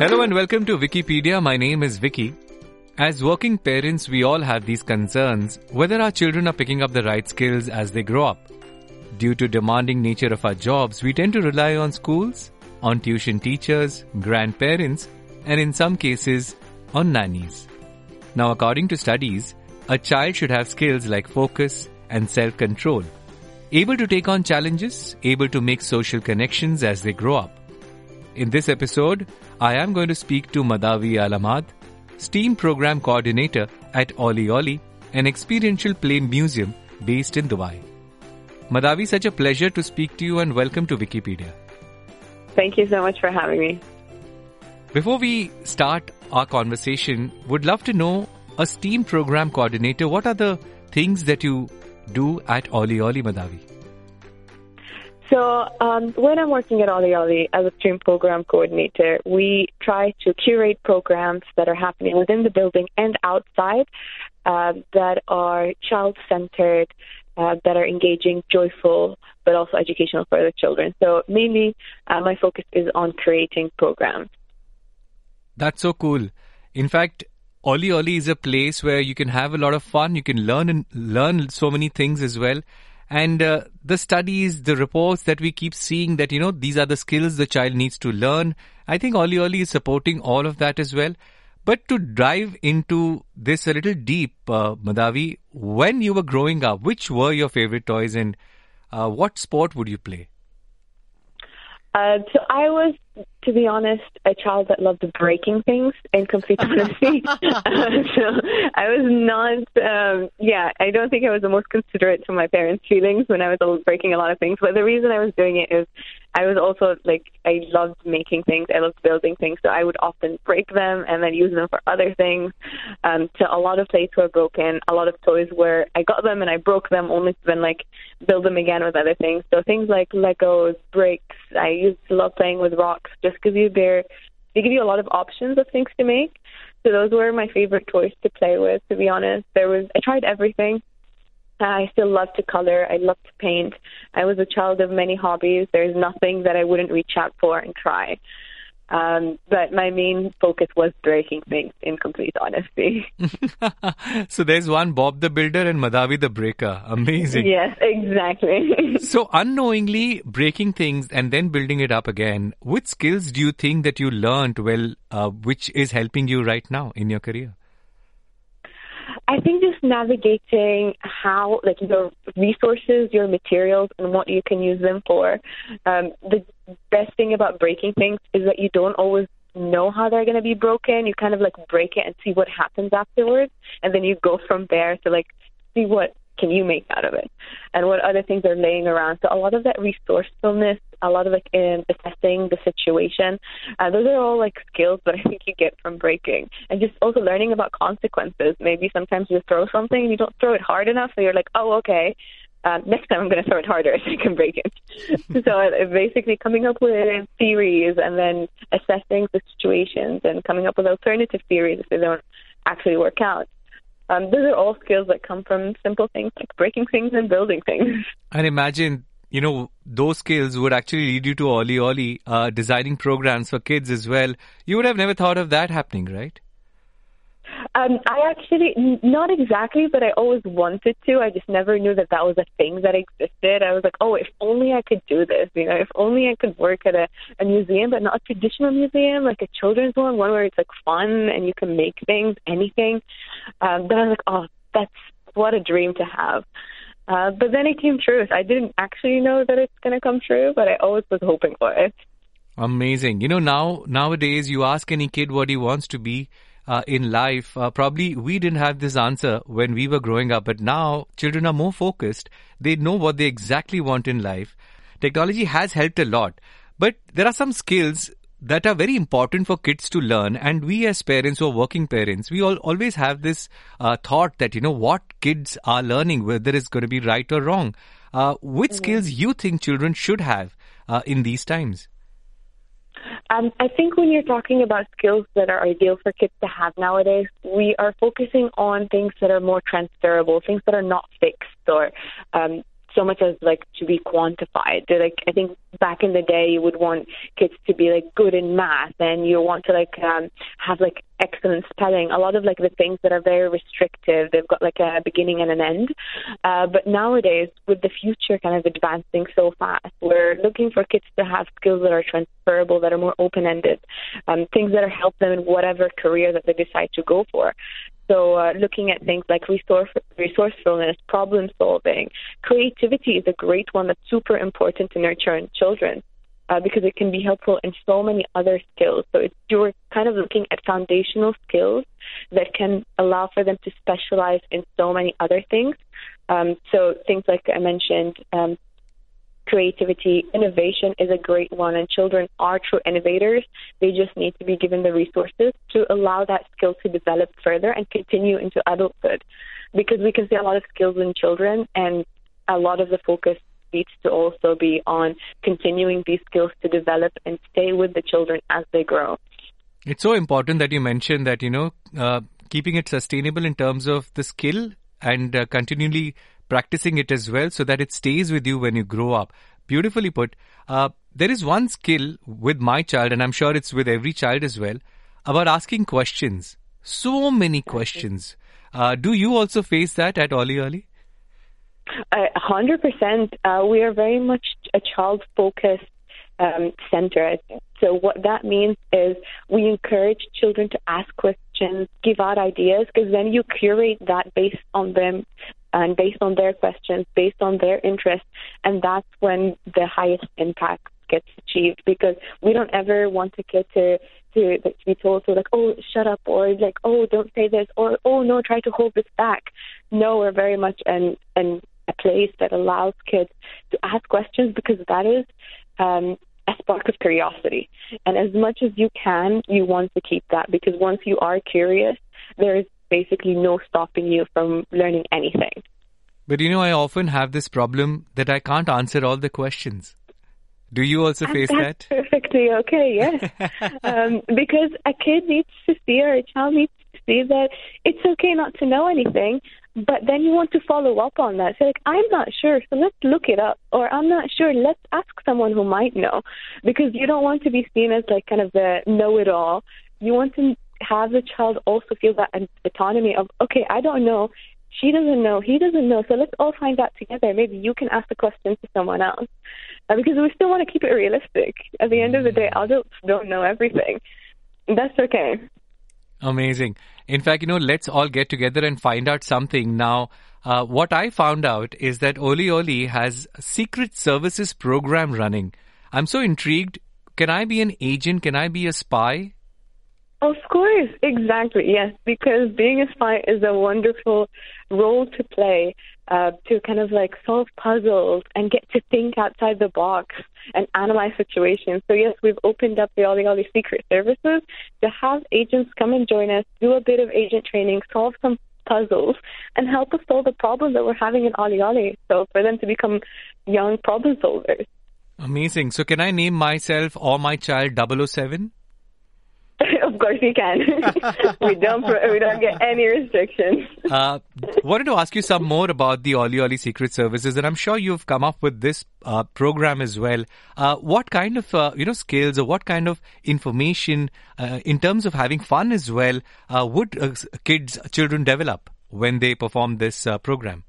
Hello and welcome to Vickypedia. My name is Vicky. As working parents, we all have these concerns whether our children are picking up the right skills as they grow up. Due to demanding nature of our jobs, we tend to rely on schools, on tuition teachers, grandparents, and in some cases, on nannies. Now, according to studies, a child should have skills like focus and self-control, able to take on challenges, able to make social connections as they grow up. In this episode, I am going to speak to Madhavi Alamad, STEAM Program Coordinator at Oli Oli, an experiential play museum based in Dubai. Madhavi, such a pleasure to speak to you and welcome to Vickypedia. Thank you so much for having me. Before we start our conversation, would love to know a STEAM program coordinator, what are the things that you do at Oli Oli Madhavi? So um, when I'm working at Oli Oli as a STEAM program coordinator, we try to curate programs that are happening within the building and outside uh, that are child-centered, uh, that are engaging, joyful, but also educational for the children. So mainly, uh, my focus is on creating programs. That's so cool. In fact, Oli Oli is a place where you can have a lot of fun. You can learn and learn so many things as well. And uh, the studies, the reports that we keep seeing that, you know, these are the skills the child needs to learn. I think Oli Oli is supporting all of that as well. But to dive into this a little deep, uh, Madhavi, when you were growing up, which were your favorite toys and uh, what sport would you play? Uh, so I was, to be honest, a child that loved breaking things. In complete honesty, uh, so I was not. Um, yeah, I don't think I was the most considerate to my parents' feelings when I was breaking a lot of things. But the reason I was doing it is I was also like I loved making things. I loved building things, so I would often break them and then use them for other things. Um, so a lot of plates were broken. A lot of toys were I got them and I broke them only to then like build them again with other things. So things like Legos, bricks. I used to love playing with rocks just because you there they give you a lot of options of things to make. So those were my favorite toys to play with. To be honest, there was I tried everything. I still love to color. I love to paint. I was a child of many hobbies. There's nothing that I wouldn't reach out for and try. Um, but my main focus was breaking things, in complete honesty. so there's one Bob the Builder and Madhavi the Breaker. Amazing. Yes, exactly. so unknowingly breaking things and then building it up again, which skills do you think that you learned well, uh, which is helping you right now in your career? I think just navigating how, like, your resources, your materials, and what you can use them for. Um, the best thing about breaking things is that you don't always know how they're going to be broken. You kind of like break it and see what happens afterwards, and then you go from there to like see what can you make out of it and what other things are laying around. So a lot of that resourcefulness, a lot of like in assessing the situation, uh, those are all like skills that I think you get from breaking and just also learning about consequences. Maybe sometimes you throw something and you don't throw it hard enough, so you're like, oh, okay. Uh, next time I'm going to throw it harder so I can break it. so uh, basically coming up with theories and then assessing the situations and coming up with alternative theories if they don't actually work out. Um, those are all skills that come from simple things like breaking things and building things. And imagine, you know, those skills would actually lead you to Oli Oli, uh, designing programs for kids as well. You would have never thought of that happening, right? Um, I actually, not exactly, but I always wanted to. I just never knew that that was a thing that existed. I was like, oh, if only I could do this, you know, if only I could work at a, a museum, but not a traditional museum, like a children's one, one where it's like fun and you can make things, anything. Um, then I was like, oh, that's what a dream to have. Uh, but then it came true. I didn't actually know that it's going to come true, but I always was hoping for it. Amazing. You know, now nowadays you ask any kid what he wants to be uh, in life. Uh, probably we didn't have this answer when we were growing up, but now children are more focused. They know what they exactly want in life. Technology has helped a lot, but there are some skills that are very important for kids to learn. And we as parents or working parents, we all always have this uh, thought that, you know, what kids are learning, whether it's going to be right or wrong. Uh, which mm-hmm. skills you think children should have uh, in these times? Um, I think when you're talking about skills that are ideal for kids to have nowadays, we are focusing on things that are more transferable, things that are not fixed or um, so much as like to be quantified. They're, like I think back in the day, you would want kids to be like good in math, and you want to like um, have like excellent spelling. A lot of like the things that are very restrictive, they've got like a beginning and an end. Uh, but nowadays, with the future kind of advancing so fast, we're looking for kids to have skills that are transferable, that are more open ended, um, things that are help them in whatever career that they decide to go for. So, uh, looking at things like resource, resourcefulness, problem solving, creativity is a great one that's super important to nurture in children. Uh, because it can be helpful in so many other skills. So it's, you're kind of looking at foundational skills that can allow for them to specialize in so many other things. Um, so things like I mentioned, um, creativity, innovation is a great one, and children are true innovators. They just need to be given the resources to allow that skill to develop further and continue into adulthood. Because we can see a lot of skills in children, and a lot of the focus needs to also be on continuing these skills to develop and stay with the children as they grow. It's so important that you mentioned that, you know, uh, keeping it sustainable in terms of the skill and uh, continually practicing it as well so that it stays with you when you grow up. Beautifully put. Uh, there is one skill with my child, and I'm sure it's with every child as well, about asking questions. So many questions. Uh, do you also face that at Oli Oli? A hundred percent. Uh, we are very much a child-focused um, center. So what that means is we encourage children to ask questions, give out ideas, because then you curate that based on them and based on their questions, based on their interests, and that's when the highest impact gets achieved. Because we don't ever want a kid to to, to be told to like, oh, shut up, or like, oh, don't say this, or oh no, try to hold this back. No, we're very much an an a place that allows kids to ask questions because that is um, a spark of curiosity. And as much as you can, you want to keep that because once you are curious, there is basically no stopping you from learning anything. But you know, I often have this problem that I can't answer all the questions. Do you also and face that's that? Perfectly okay, yes. um, because a kid needs to see or a child needs to see that it's okay not to know anything, but then you want to follow up on that. So, like, I'm not sure, so let's look it up. Or I'm not sure, let's ask someone who might know. Because you don't want to be seen as, like, kind of the know it all. You want to have the child also feel that autonomy of, okay, I don't know, she doesn't know, he doesn't know, so let's all find out together. Maybe you can ask the question to someone else. Uh, because we still want to keep it realistic. At the end of the day, adults don't know everything. That's okay. Amazing. In fact, you know, let's all get together and find out something. Now, uh, what I found out is that Oli Oli has secret services program running. I'm so intrigued. Can I be an agent? Can I be a spy? Of course, exactly, yes, because being a spy is a wonderful role to play uh, to kind of like solve puzzles and get to think outside the box and analyze situations. So, yes, we've opened up the Oli Oli Secret Services to have agents come and join us, do a bit of agent training, solve some puzzles, and help us solve the problems that we're having in Oli Oli. So, for them to become young problem solvers. Amazing. So, can I name myself or my child 007? of course you can. we don't we don't get any restrictions. uh, wanted to ask you some more about the Oli Oli Secret Services, and I'm sure you've come up with this uh, program as well. Uh, what kind of uh, you know skills or what kind of information uh, in terms of having fun as well uh, would kids children develop when they perform this program?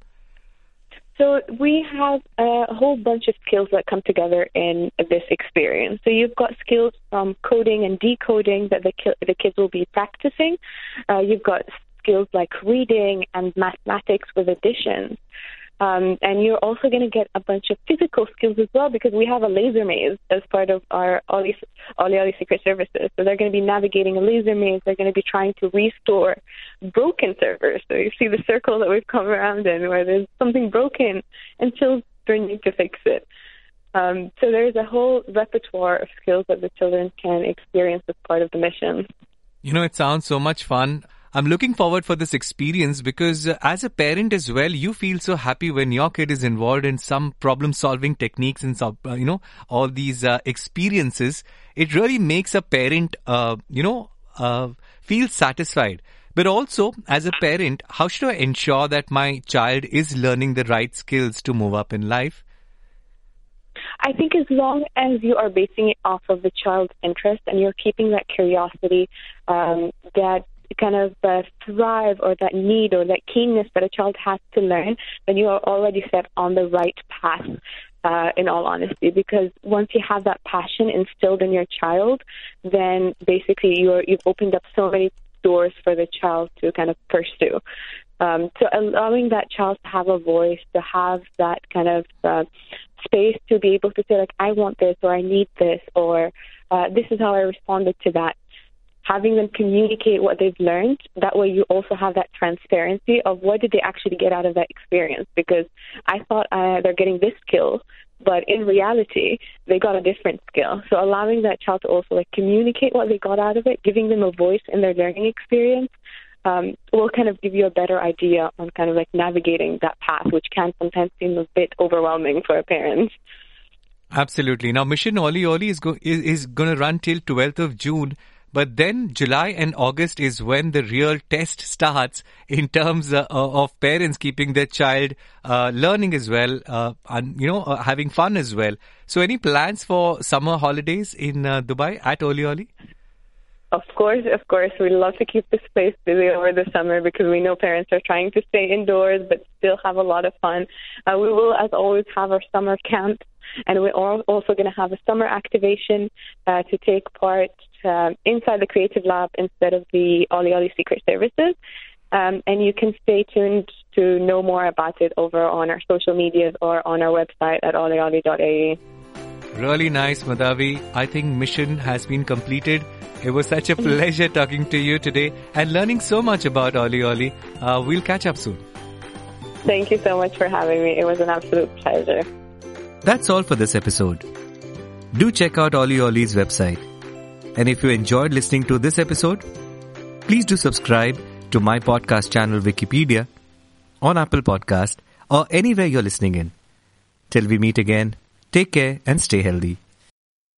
So we have a whole bunch of skills that come together in this experience. So you've got skills from coding and decoding that the, ki- the kids will be practicing. Uh, you've got skills like reading and mathematics with addition. Um, and you're also going to get a bunch of physical skills as well because we have a laser maze as part of our Oli Oli Secret Services. So they're going to be navigating a laser maze. They're going to be trying to restore broken servers. So you see the circle that we've come around in where there's something broken and children need to fix it. Um, so there's a whole repertoire of skills that the children can experience as part of the mission. You know, it sounds so much fun. I'm looking forward for this experience because uh, as a parent as well, you feel so happy when your kid is involved in some problem solving techniques and uh, you know all these uh, experiences. It really makes a parent, uh, you know, uh, feel satisfied But also, as a parent, how should I ensure that my child is learning the right skills to move up in life? I think as long as you are basing it off of the child's interest and you're keeping that curiosity, um, that kind of uh, thrive or that need or that keenness that a child has to learn, then you are already set on the right path. Uh, in all honesty, because once you have that passion instilled in your child, then basically you're, you've opened up so many doors for the child to kind of pursue. Um, so allowing that child to have a voice, to have that kind of uh, space to be able to say like, I want this or I need this or uh, this is how I responded to that having them communicate what they've learned. That way, you also have that transparency of what did they actually get out of that experience. Because I thought uh, they're getting this skill, but in reality, they got a different skill. So allowing that child to also like communicate what they got out of it, giving them a voice in their learning experience. Um, will kind of give you a better idea on kind of like navigating that path, which can sometimes seem a bit overwhelming for a parent. Absolutely. Now, Mission Oli Oli is, go- is, is going to run till 12th of June. But then July and August is when the real test starts in terms uh, of parents keeping their child uh, learning as well, uh, and you know uh, having fun as well. So, any plans for summer holidays in uh, Dubai at Oli Oli? Of course, of course. We love to keep this place busy over the summer because we know parents are trying to stay indoors but still have a lot of fun. Uh, we will, as always, have our summer camp, and we're also going to have a summer activation uh, to take part um, inside the Creative Lab instead of the Oli Oli Secret Services. Um, and you can stay tuned to know more about it over on our social medias or on our website at olioli.ae. Really nice, Madhavi. I think mission has been completed. It was such a pleasure talking to you today and learning so much about Oli Oli. Uh, we'll catch up soon. Thank you so much for having me. It was an absolute pleasure. That's all for this episode. Do check out Oli Oli's website. And if you enjoyed listening to this episode, please do subscribe to my podcast channel Vickypedia on Apple Podcast or anywhere you're listening in. Till we meet again, take care and stay healthy.